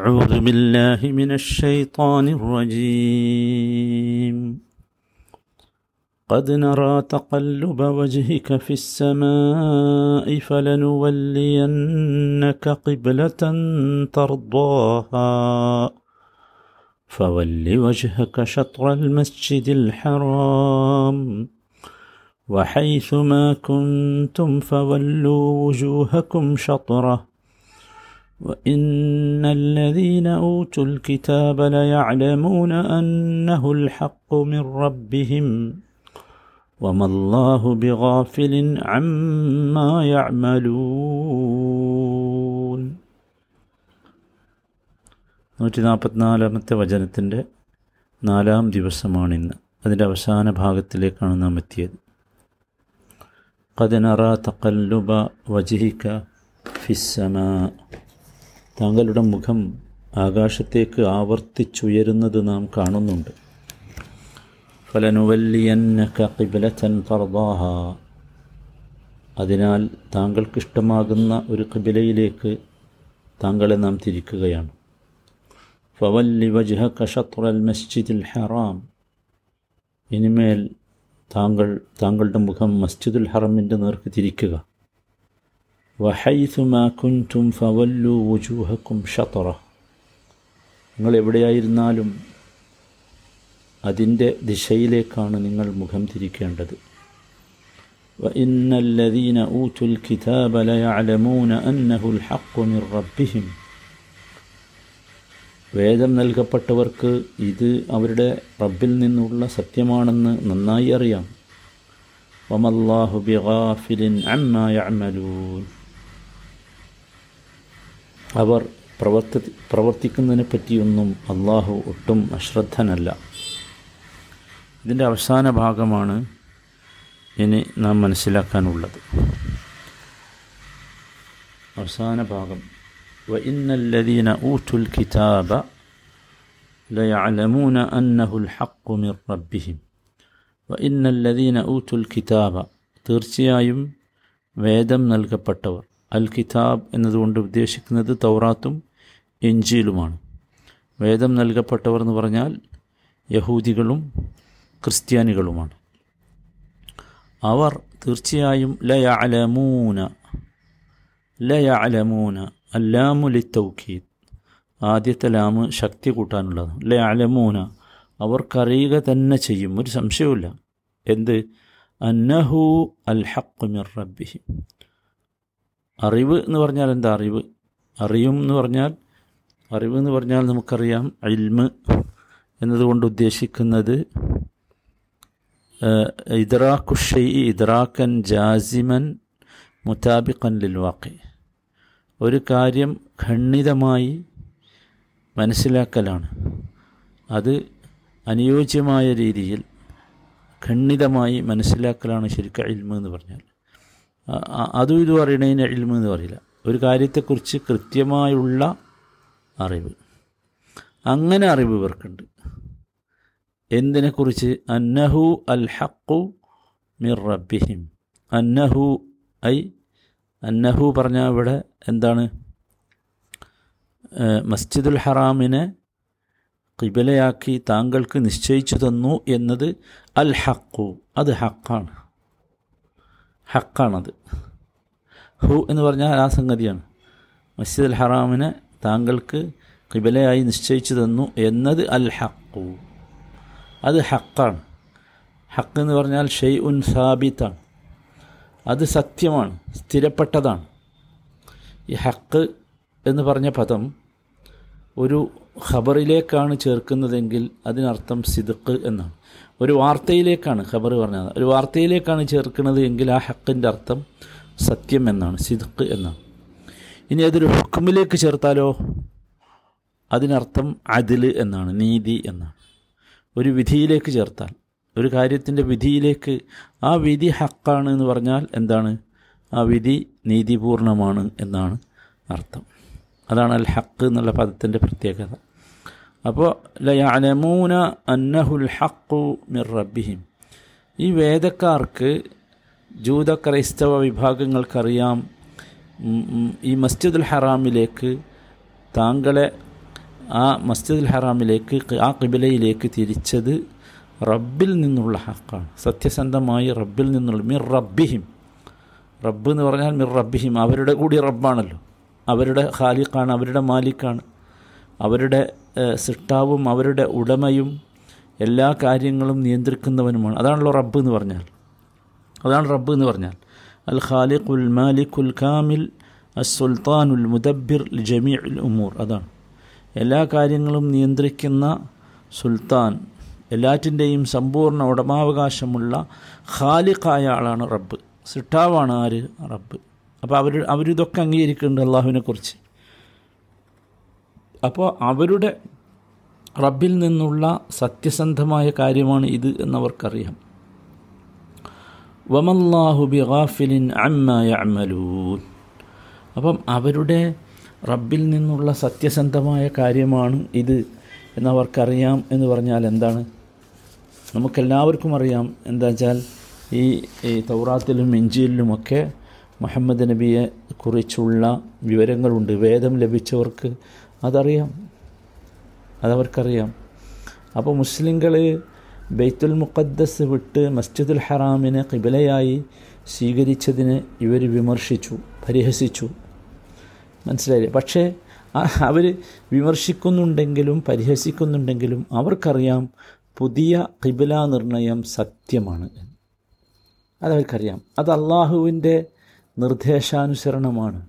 أعوذ بالله من الشيطان الرجيم. قد نرى تقلب وجهك في السماء فلنولينك قبلة ترضاها. فول وجهك شطر المسجد الحرام. وحيث ما كنتم فولوا وجوهكم شطره. وإن الذين أوتوا الكتاب ليعلمون أنه الحق من ربهم وما الله بغافل عما يعملون നൂറ്റി നാൽപ്പത്തിനാലാമത്തെ വചനത്തിൻ്റെ നാലാം ദിവസമാണിന്ന് അതിൻ്റെ അവസാന ഭാഗത്തിലേക്കാണ് നാം എത്തിയത് കതിനറ തക്കല്ലുബ വജിഹിക്ക ഫിസ്സമാ താങ്കളുടെ മുഖം ആകാശത്തേക്ക് ആവർത്തിച്ചുയരുന്നത് നാം കാണുന്നുണ്ട്. ഫലനുവല്ലിയന്നക കിബിലത്തൻ തർദാഹ അതിനാൽ താങ്കൾക്കിഷ്ടമാകുന്ന ഒരു കിബിലയിലേക്ക് താങ്കളെ നാം തിരിക്കുകയാണ്. ഫവല്ലി വജ്ഹക ഷത്റൽ മസ്ജിദിൽ ഹറാം. ഇനിമേൽ താങ്കൾ താങ്കളുടെ മുഖം മസ്ജിദുൽ ഹറമിന്റെ നേർക്ക് തിരിക്കുക. വഹൈസുമാ കുൻറ്റും ഫവല്ലു വുജൂഹക്കും ഷത്തറ നിങ്ങൾ എവിടെയായിരുന്നാലും അതിൻ്റെ ദിശയിലേക്കാണ് നിങ്ങൾ മുഖം തിരിക്കേണ്ടത് وإن الذين أوتوا الكتاب ليعلمون أنه الحق من ربهم വേദം നൽകപ്പെട്ടവർക്ക് ഇത് അവരുടെ റബ്ബിൽ നിന്നുള്ള സത്യമാണെന്ന് നന്നായി അറിയാം വമല്ലാഹു ബിഗാഫിലിൻ അമ്മാ യഅമലൂൻ അവർ പ്രവർത്തി പ്രവർത്തിക്കുന്നതിനെ പറ്റിയൊന്നും അള്ളാഹു ഒട്ടും അശ്രദ്ധനല്ല. ഇതിന്റെ അവസാന ഭാഗമാണ് ഇനി നാം മനസ്സിലാക്കാനുള്ളത്. അവസാന ഭാഗം. വ ഇന്നല്ലദീന ഊറ്റുൽ കിതാബ ലയഅലമൂന അന്നഹുൽ ഹക്കു മിർ റബ്ബിഹിം. വ ഇന്നല്ലദീന ഊറ്റുൽ കിതാബ. തീർച്ചയായും വേദം നൽകപ്പെട്ടവർ. അൽ കിതാബ് എന്നതുകൊണ്ട് ഉദ്ദേശിക്കുന്നത് തൗറാത്തും എഞ്ചിയിലുമാണ് വേദം നൽകപ്പെട്ടവർ എന്ന് പറഞ്ഞാൽ യഹൂദികളും ക്രിസ്ത്യാനികളുമാണ്. അവർ തീർച്ചയായും ലയഅലമൂന ലയഅലമൂന അല്ലാമു തൗഖീദ് ആദ്യത്തെ ലാമ് ശക്തി കൂട്ടാനുള്ളത് ലയഅലമൂന അവർക്കറിയുക തന്നെ ചെയ്യും ഒരു സംശയവുമില്ല. എന്ത്? അന്നഹു അൽ ഹക്കുമിർ മിർ റബ്ബിഹിം. അറിവ് എന്ന് പറഞ്ഞാൽ എന്താ അറിവ്? അറിയും എന്ന് പറഞ്ഞാൽ അറിവ് എന്ന് പറഞ്ഞാൽ നമുക്കറിയാം അൽമ് എന്നതുകൊണ്ട് ഉദ്ദേശിക്കുന്നത് ഇദ്രാഖുഷൈ ഇദ്രാക്കൻ ജാസിമൻ മുതാബിഖൻ ലിൽ വാക്കി ഒരു കാര്യം ഖണ്ഡിതമായി മനസ്സിലാക്കലാണ്. അത് അനുയോജ്യമായ രീതിയിൽ ഖണ്ഡിതമായി മനസ്സിലാക്കലാണ് ശരിക്കും ഇൽമ എന്ന് പറഞ്ഞാൽ. അതും ഇതും അറിയണതിന് ഇൽമ എന്ന് പറയില്ല. ഒരു കാര്യത്തെക്കുറിച്ച് കൃത്യമായുള്ള അറിവ്. അങ്ങനെ അറിവ് ഇവർക്കുണ്ട്. എന്തിനെക്കുറിച്ച്? അന്നഹു അൽ ഹക്കു മിർ റബ്ബിഹിം. അന്നഹു ഐ അന്നഹു പറഞ്ഞ ഇവിടെ എന്താണ്? മസ്ജിദുൽ ഹറാമിനെ കിബിലയാക്കി താങ്കൾക്ക് നിശ്ചയിച്ചു തന്നു എന്നത് അൽ ഹക്കു അത് ഹക്കാണ് ഹക്കാണത്. ഹു എന്ന് പറഞ്ഞാൽ ആ സംഗതിയാണ്. മസ്ജിദ് അൽ ഹറാമിനെ താങ്കൾക്ക് കിബിലയായി നിശ്ചയിച്ചു തന്നു എന്നത് അൽ ഹക്കു. അത് ഹക്കാണ്. ഹക്ക് എന്ന് പറഞ്ഞാൽ ഷെയ് ഉൻ സാബിത്താണ് അത് സത്യമാണ് സ്ഥിരപ്പെട്ടതാണ്. ഈ ഹക്ക് എന്ന് പറഞ്ഞ പദം ഒരു ഖബറിലേക്കാണ് ചേർക്കുന്നതെങ്കിൽ അതിനർത്ഥം സിദുക്ക് എന്നാണ്. ഒരു വാർത്തയിലേക്കാണ് ഖബർ പറഞ്ഞത് ഒരു വാർത്തയിലേക്കാണ് ചേർക്കുന്നത് എങ്കിൽ ആ ഹക്കിന്റെ അർത്ഥം സത്യം എന്നാണ് സിദുക്ക് എന്നാണ്. ഇനി അതൊരു ഹുക്കുമിലേക്ക് ചേർത്താലോ? അതിനർത്ഥം അതിൽ എന്നാണ് നീതി എന്നാണ്. ഒരു വിധിയിലേക്ക് ചേർത്താൽ ഒരു കാര്യത്തിന്റെ വിധിയിലേക്ക് ആ വിധി ഹക്കാണ് എന്ന് പറഞ്ഞാൽ എന്താണ്? ആ വിധി നീതിപൂർണമാണ് എന്നാണ് അർത്ഥം. അതാണ് അൽ ഹക്ക് എന്നുള്ള പദത്തിന്റെ പ്രത്യേകത. അപ്പോൾ ലയാലമൂന അന്നഹുൽ ഹക്കു മിർ റബ്ബിഹിം. ഈ വേദക്കാർക്ക് ജൂത ക്രൈസ്തവ വിഭാഗങ്ങൾക്കറിയാം ഈ മസ്ജിദുൽ ഹറാമിലേക്ക് താങ്കളെ ആ മസ്ജിദുൽ ഹറാമിലേക്ക് ആ കിബിലയിലേക്ക് തിരിച്ചത് റബ്ബിൽ നിന്നുള്ള ഹക്കാണ് സത്യസന്ധമായി റബ്ബിൽ നിന്നുള്ള മിർ റബ്ബിഹിം. റബ്ബ് എന്ന് പറഞ്ഞാൽ മിർ റബ്ബിഹിം. അവരുടെ കൂടി റബ്ബാണല്ലോ. അവരുടെ ഖാലിഖാണ് അവരുടെ മാലിക്കാണ് അവരുടെ സൃഷ്ടാവും അവരുടെ ഉടമയും എല്ലാ കാര്യങ്ങളും നിയന്ത്രിക്കുന്നവനുമാണ്. അതാണല്ലോ റബ്ബ് എന്ന് പറഞ്ഞാൽ. അതാണ് റബ്ബ് എന്ന് പറഞ്ഞാൽ. അൽ ഖാലിഖുൽ മാലിക്കുൽ കാമിൽ അസുൽത്താനുൽ മുദബ്ബിർ ജമീ ഉൽ ഉമൂർ. അതാണ്. എല്ലാ കാര്യങ്ങളും നിയന്ത്രിക്കുന്ന സുൽത്താൻ എല്ലാറ്റിന്റെയും സമ്പൂർണ ഉടമാവകാശമുള്ള ഖാലിഖായ ആളാണ് റബ്ബ്. സിട്ടാവാണ് ആര്? റബ്ബ്. അപ്പോൾ അവർ അവരിതൊക്കെ അംഗീകരിക്കുന്നുണ്ട് അള്ളാഹുവിനെക്കുറിച്ച്. അപ്പോൾ അവരുടെ റബ്ബിൽ നിന്നുള്ള സത്യസന്ധമായ കാര്യമാണ് ഇത് എന്നവർക്കറിയാം. വമല്ലാഹു ബി ഗാഫിലിൻ അമ്മ യഅമലൂൻ. അപ്പം അവരുടെ റബ്ബിൽ നിന്നുള്ള സത്യസന്ധമായ കാര്യമാണ് ഇത് എന്നവർക്കറിയാം എന്ന് പറഞ്ഞാൽ എന്താണ്? നമുക്കെല്ലാവർക്കും അറിയാം എന്താ വെച്ചാൽ ഈ ഈ തൗറാത്തിലും ഇഞ്ചിയിലുമൊക്കെ മുഹമ്മദ് നബിയെ കുറിച്ചുള്ള വിവരങ്ങളുണ്ട്. വേദം ലഭിച്ചവർക്ക് അതറിയാം. അതവർക്കറിയാം. അപ്പോൾ മുസ്ലിങ്ങൾ ബെയ്ത്തുൽ മുഖദ്ദസ് വിട്ട് മസ്ജിദുൽ ഹറാമിനെ കിബിലയായി സ്വീകരിച്ചതിന് ഇവർ വിമർശിച്ചു പരിഹസിച്ചു. മനസ്സിലായില്ലേ? പക്ഷേ അവർ വിമർശിക്കുന്നുണ്ടെങ്കിലും പരിഹസിക്കുന്നുണ്ടെങ്കിലും അവർക്കറിയാം പുതിയ കിബില നിർണയം സത്യമാണ്. അതവർക്കറിയാം. അത് അള്ളാഹുവിന്റെ നിർദ്ദേശാനുസരണമാണ്.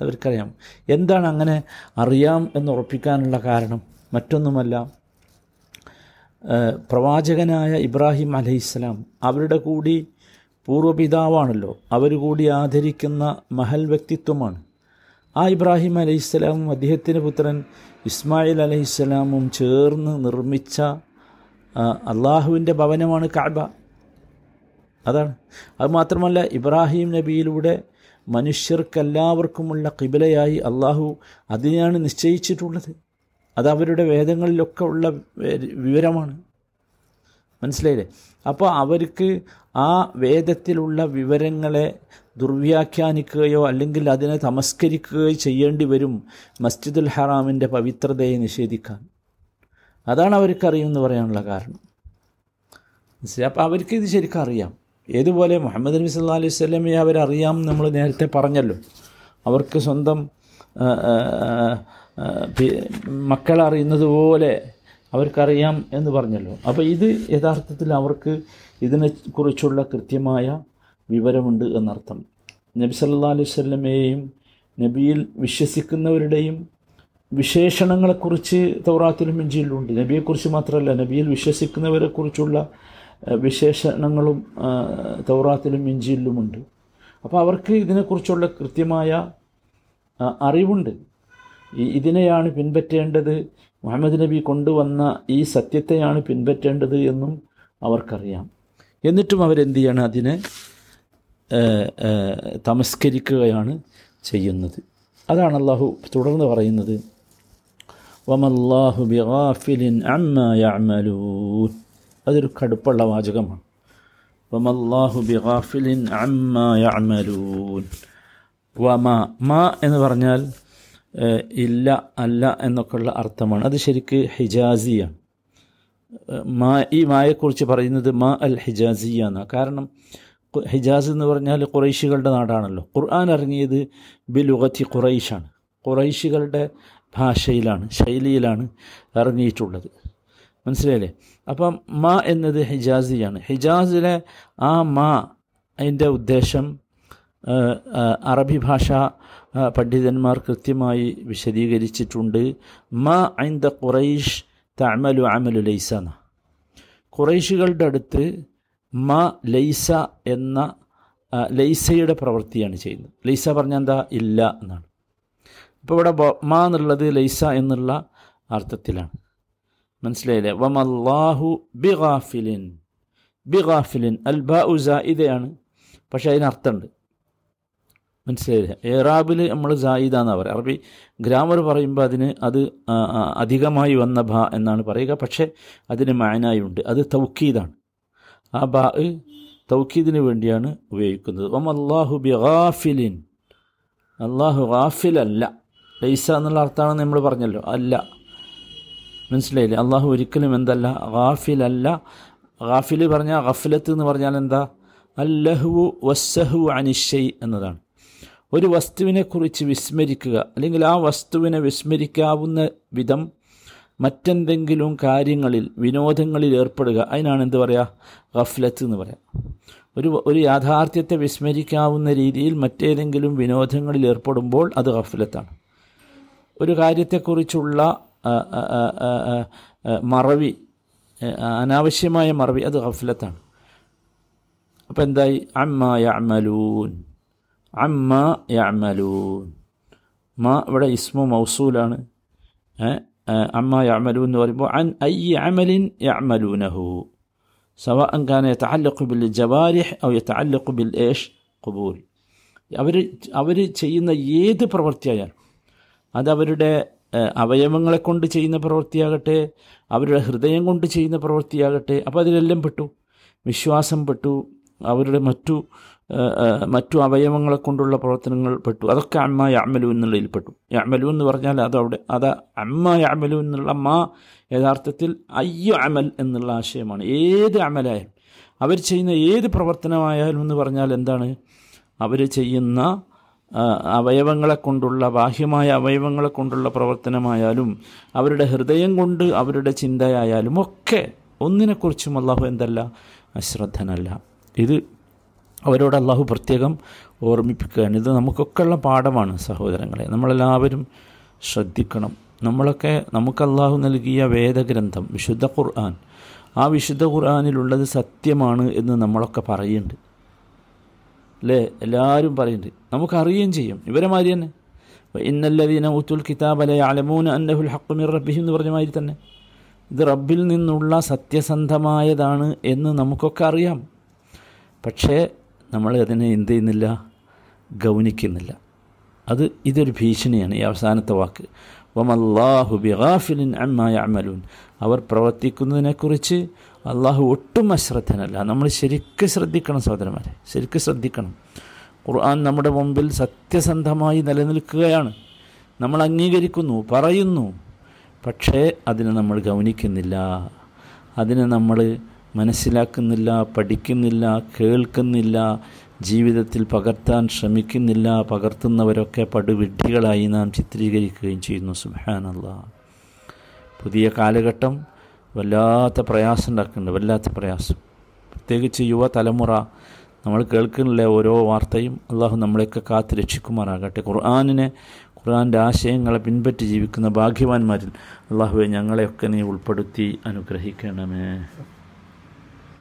അവർക്കറിയാം. എന്താണ് അങ്ങനെ അറിയാം എന്ന് ഉറപ്പിക്കാനുള്ള കാരണം? മറ്റൊന്നുമല്ല പ്രവാചകനായ ഇബ്രാഹിം അലൈഹിസ്സലാം അവരുടെ കൂടി പൂർവപിതാവാണല്ലോ. അവർ കൂടി ആദരിക്കുന്ന മഹൽ വ്യക്തിത്വമാണ്. ആ ഇബ്രാഹിം അലൈഹിസ്സലാമും അദ്ദേഹത്തിന്റെ പുത്രൻ ഇസ്മായിൽ അലൈഹിസ്സലാമും ചേർന്ന് നിർമ്മിച്ച അള്ളാഹുവിന്റെ ഭവനമാണ് കാബ. അതാണ്. അത് മാത്രമല്ല ഇബ്രാഹിം നബിയിലൂടെ മനുഷ്യർക്കെല്ലാവർക്കുമുള്ള കിബിലയായി അള്ളാഹു അതിനെയാണ് നിശ്ചയിച്ചിട്ടുള്ളത്. അത് അവരുടെ വേദങ്ങളിലൊക്കെ ഉള്ള വിവരമാണ്. മനസ്സിലായില്ലേ? അപ്പോൾ അവർക്ക് ആ വേദത്തിലുള്ള വിവരങ്ങളെ ദുർവ്യാഖ്യാനിക്കുകയോ അല്ലെങ്കിൽ അതിനെ തമസ്കരിക്കുകയോ ചെയ്യേണ്ടി വരും മസ്ജിദുൽ ഹറാമിന്റെ പവിത്രതയെ നിഷേധിക്കാൻ. അതാണ് അവർക്കറിയുമെന്ന് പറയാനുള്ള കാരണം. മനസ്സിലായി? അപ്പോൾ അവർക്ക് ഇത് ശരിക്കും അറിയാം. ഏതുപോലെ മുഹമ്മദ് നബി സല്ലാ അലൈഹി സ്വലമയെ അവരറിയാം നമ്മൾ നേരത്തെ പറഞ്ഞല്ലോ. അവർക്ക് സ്വന്തം മക്കളറിയുന്നത് പോലെ അവർക്കറിയാം എന്ന് പറഞ്ഞല്ലോ. അപ്പോൾ ഇത് യഥാർത്ഥത്തിൽ അവർക്ക് ഇതിനെക്കുറിച്ചുള്ള കൃത്യമായ വിവരമുണ്ട് എന്നർത്ഥം. നബി സല്ലാ അലൈഹി സ്വല്ലമയെയും നബിയിൽ വിശ്വസിക്കുന്നവരുടെയും വിശേഷണങ്ങളെക്കുറിച്ച് തൗറാത്തിലും ഇഞ്ചിയിലുണ്ട് നബിയെക്കുറിച്ച് മാത്രമല്ല നബിയിൽ വിശ്വസിക്കുന്നവരെക്കുറിച്ചുള്ള വിശേഷണങ്ങളും തൗറാത്തിലും ഇഞ്ചിയിലുമുണ്ട് അപ്പോൾ അവർക്ക് ഇതിനെക്കുറിച്ചുള്ള കൃത്യമായ അറിവുണ്ട്. ഇതിനെയാണ് പിൻപറ്റേണ്ടത്. മുഹമ്മദ് നബി കൊണ്ടുവന്ന ഈ സത്യത്തെയാണ് പിൻപറ്റേണ്ടത് എന്നും അവർക്കറിയാം. എന്നിട്ടും അവരെന്ത് ചെയ്യാണ് അതിനെ തമസ്കരിക്കുകയാണ് ചെയ്യുന്നത്. അതാണ് അള്ളാഹു തുടർന്ന് പറയുന്നത്. വമല്ലാഹു ബിഗാഫിലിൻ അമ്മ യഅമലൂൻ. അതൊരു കടുപ്പുള്ള വാചകമാണ്. വമല്ലാഹു ബിഗാഫിലിൻ അമ്മ യഅമലൂൻ. വമ മാ എന്ന് പറഞ്ഞാൽ ഇല്ല അല്ല എന്നൊക്കെയുള്ള അർത്ഥമാണ്. അത് ശരിക്ക് ഹിജാസിയാണ്. മാ ഈ മായെക്കുറിച്ച് പറയുന്നത് മാ അൽ ഹിജാസിയ എന്നാണ് കാരണം ഹിജാസ് എന്ന് പറഞ്ഞാൽ ഖുറൈശികളുടെ നാടാണല്ലോ. ഖുർആൻ ഇറങ്ങിയത് ബിലുഗത്തി ഖുറൈഷാണ് ഖുറൈശികളുടെ ഭാഷയിലാണ് ശൈലിയിലാണ് ഇറങ്ങിയിട്ടുള്ളത്. മനസ്സിലായില്ലേ? അപ്പം മ എന്നത് ഹിജാസിയാണ് ഹിജാസിലെ ആ മ അതിന്റെ ഉദ്ദേശം അറബി ഭാഷ പണ്ഡിതന്മാർ കൃത്യമായി വിശദീകരിച്ചിട്ടുണ്ട്. മ ഐന്ദ ഖുറൈഷ് തഅമലു അമലു ലൈസ എന്ന ഖുറൈശികളുടെ അടുത്ത് മ ലൈസ എന്ന ലൈസയുടെ പ്രവൃത്തിയാണ് ചെയ്യുന്നത്. ലൈസ പറഞ്ഞാൽ എന്താ? ഇല്ല എന്നാണ്. ഇപ്പോൾ ഇവിടെ മ എന്നുള്ളത് ലൈസ എന്നുള്ള അർത്ഥത്തിലാണ്. മനസ്സിലായില്ലേ? വമല്ലാഹു ബിഗാഫിലിൻ. ബിഗാഫിലിൻ അൽ ബാഉ സായിദയാണ് പക്ഷേ അതിനർത്ഥമുണ്ട്. മനസ്സിലായില്ലേ? ഏറാബിൽ നമ്മൾ സായിദ എന്നാണ് പറയുക അറബി ഗ്രാമർ പറയുമ്പോൾ അതിന് അത് അധികമായി വന്ന ഭ എന്നാണ് പറയുക. പക്ഷേ അതിന് മാനായുണ്ട്. അത് തൗക്കീദാണ്. ആ ബാ തൗക്കീദിന് വേണ്ടിയാണ് ഉപയോഗിക്കുന്നത്. വം അള്ളാഹു ബി ഗാഫിലിൻ അള്ളാഹു ഗാഫിലല്ല. ലൈസ എന്നുള്ള അർത്ഥമാണെന്ന് നമ്മൾ പറഞ്ഞല്ലോ. അല്ല. മനസ്സിലായില്ലേ? അള്ളാഹു ഒരിക്കലും എന്തല്ല ഗാഫിലല്ല. ഗാഫിൽ പറഞ്ഞാൽ ഗഫലത്ത് എന്ന് പറഞ്ഞാൽ എന്താ? അല്ലഹു വസ്സഹു അനിഷയ് എന്നതാണ്. ഒരു വസ്തുവിനെക്കുറിച്ച് വിസ്മരിക്കുക അല്ലെങ്കിൽ ആ വസ്തുവിനെ വിസ്മരിക്കാവുന്ന വിധം മറ്റെന്തെങ്കിലും കാര്യങ്ങളിൽ വിനോദങ്ങളിൽ ഏർപ്പെടുക അതിനാണ് എന്ത് പറയുക ഗഫ്ലത്ത് എന്ന് പറയാം. ഒരു ഒരു യാഥാർത്ഥ്യത്തെ വിസ്മരിക്കാവുന്ന രീതിയിൽ മറ്റേതെങ്കിലും വിനോദങ്ങളിൽ ഏർപ്പെടുമ്പോൾ അത് ഗഫ്ലത്താണ്. ഒരു കാര്യത്തെക്കുറിച്ചുള്ള മറവി ആ, അനാവശ്യമായ മറവി അത് ഗഫ്ലത്താണ് അപ്പം എന്തായി അമ്മ യഅമലൂൻ അമ്മ യഅമലൂൻ മാ ഇവിടെ ഇസ്മു മൗസൂലാണ് ഏ, ഏ, അമ്മ യഅമലൂൻ എന്ന് പറയുമ്പോൾ അൻ ഐ അമലിൻ യഅമലൂനഹു سواء كان يتعلق بالجوارح أو يتعلق بالإيش قبول അവർ അവർ ചെയ്യുന്ന ഏത് പ്രവൃത്തിയായാലും അത് അവരുടെ ഏഹ്, അവയവങ്ങളെ കൊണ്ട് ചെയ്യുന്ന പ്രവൃത്തിയാകട്ടെ അവരുടെ ഹൃദയം കൊണ്ട് ചെയ്യുന്ന പ്രവൃത്തിയാകട്ടെ അപ്പോൾ അതിലെല്ലാം പെട്ടു. വിശ്വാസം പെട്ടു. അവരുടെ മറ്റു മറ്റു അവയവങ്ങളെ കൊണ്ടുള്ള പ്രവർത്തനങ്ങൾ പെട്ടു. അതൊക്കെ അമ്മ യാമലു എന്നുള്ളതിൽ പെട്ടു. യാമലു എന്ന് പറഞ്ഞാൽ അത് അവിടെ അത് അമ്മ യാമലു എന്നുള്ള മാ യഥാർത്ഥത്തിൽ അയ്യോ അമൽ എന്നുള്ള ആശയമാണ്. ഏത് അമലായാലും അവർ ചെയ്യുന്ന ഏത് പ്രവർത്തനമായാലും എന്ന് പറഞ്ഞാൽ എന്താണ്? അവർ ചെയ്യുന്ന അവയവങ്ങളെ കൊണ്ടുള്ള ബാഹ്യമായ അവയവങ്ങളെ കൊണ്ടുള്ള പ്രവർത്തനമായാലും അവരുടെ ഹൃദയം കൊണ്ട് അവരുടെ ചിന്തയായാലും ഒക്കെ ഒന്നിനെക്കുറിച്ചും അള്ളാഹു എന്തല്ല? അശ്രദ്ധനല്ല. ഇത് അവരോട് അള്ളാഹു പ്രത്യേകം ഓർമ്മിപ്പിക്കുകയാണ്. ഇത് നമുക്കൊക്കെ ഉള്ള പാഠമാണ് സഹോദരങ്ങളെ. നമ്മളെല്ലാവരും ശ്രദ്ധിക്കണം. നമ്മളൊക്കെ നമുക്ക് അള്ളാഹു നൽകിയ വേദഗ്രന്ഥം വിശുദ്ധ ഖുർആൻ. ആ വിശുദ്ധ ഖുർആാനിലുള്ളത് സത്യമാണ് എന്ന് നമ്മളൊക്കെ പറയുന്നുണ്ട്. അല്ലേ എല്ലാവരും പറയുന്നുണ്ട് നമുക്കറിയുകയും ചെയ്യും. ഇവരെ മാതിരി തന്നെ. ഇന്നല്ലതീന ഉത്തുൽ കിതാബല അലമൂന അന്നഹുൽ ഹക്കുമിർ റബ്ബിഹി എന്ന് പറഞ്ഞ മാതിരി തന്നെ. ഇത് റബ്ബിൽ നിന്നുള്ള സത്യസന്ധമായതാണ് എന്ന് നമുക്കൊക്കെ അറിയാം. പക്ഷേ നമ്മൾ അതിനെ എന്ത് ചെയ്യുന്നില്ല? ഗൗനിക്കുന്നില്ല. അത് ഇതൊരു ഭീഷണിയാണ് ഈ അവസാനത്തെ വാക്ക്. വമല്ലാഹു ബിഗാഫിലിൻ അമ്മായ അമലൂൻ അവർ പ്രവർത്തിക്കുന്നതിനെക്കുറിച്ച് അള്ളാഹു ഒട്ടും അശ്രദ്ധനല്ല. നമ്മൾ ശരിക്കും ശ്രദ്ധിക്കണം സഹോദരന്മാരെ. ശരിക്കും ശ്രദ്ധിക്കണം. ഖുർആൻ നമ്മുടെ മുമ്പിൽ സത്യസന്ധമായി നിലനിൽക്കുകയാണ്. നമ്മൾ അംഗീകരിക്കുന്നു പറയുന്നു. പക്ഷേ അതിനെ നമ്മൾ ഗൗനിക്കുന്നില്ല. അതിനെ നമ്മൾ മനസ്സിലാക്കുന്നില്ല പഠിക്കുന്നില്ല കേൾക്കുന്നില്ല ജീവിതത്തിൽ പകർത്താൻ ശ്രമിക്കുന്നില്ല പകർത്തുന്നവരൊക്കെ പടുവിഡ്ഢികളായി നാം ചിത്രീകരിക്കുകയും ചെയ്യുന്നു. സുബാനല്ല പുതിയ കാലഘട്ടം വല്ലാത്ത പ്രയാസം ഉണ്ടാക്കുന്നുണ്ട് വല്ലാത്ത പ്രയാസം. പ്രത്യേകിച്ച് യുവതലമുറ നമ്മൾ കേൾക്കുന്നില്ല ഓരോ വാർത്തയും അള്ളാഹു നമ്മളെയൊക്കെ കാത്ത് രക്ഷിക്കുമാറാകട്ടെ. ഖുർആാനിനെ ഖുർആാന്റെ ആശയങ്ങളെ പിൻപറ്റി ജീവിക്കുന്ന ഭാഗ്യവാന്മാരിൽ അള്ളാഹുവെ ഞങ്ങളെയൊക്കെ നീ ഉൾപ്പെടുത്തി അനുഗ്രഹിക്കണമേ.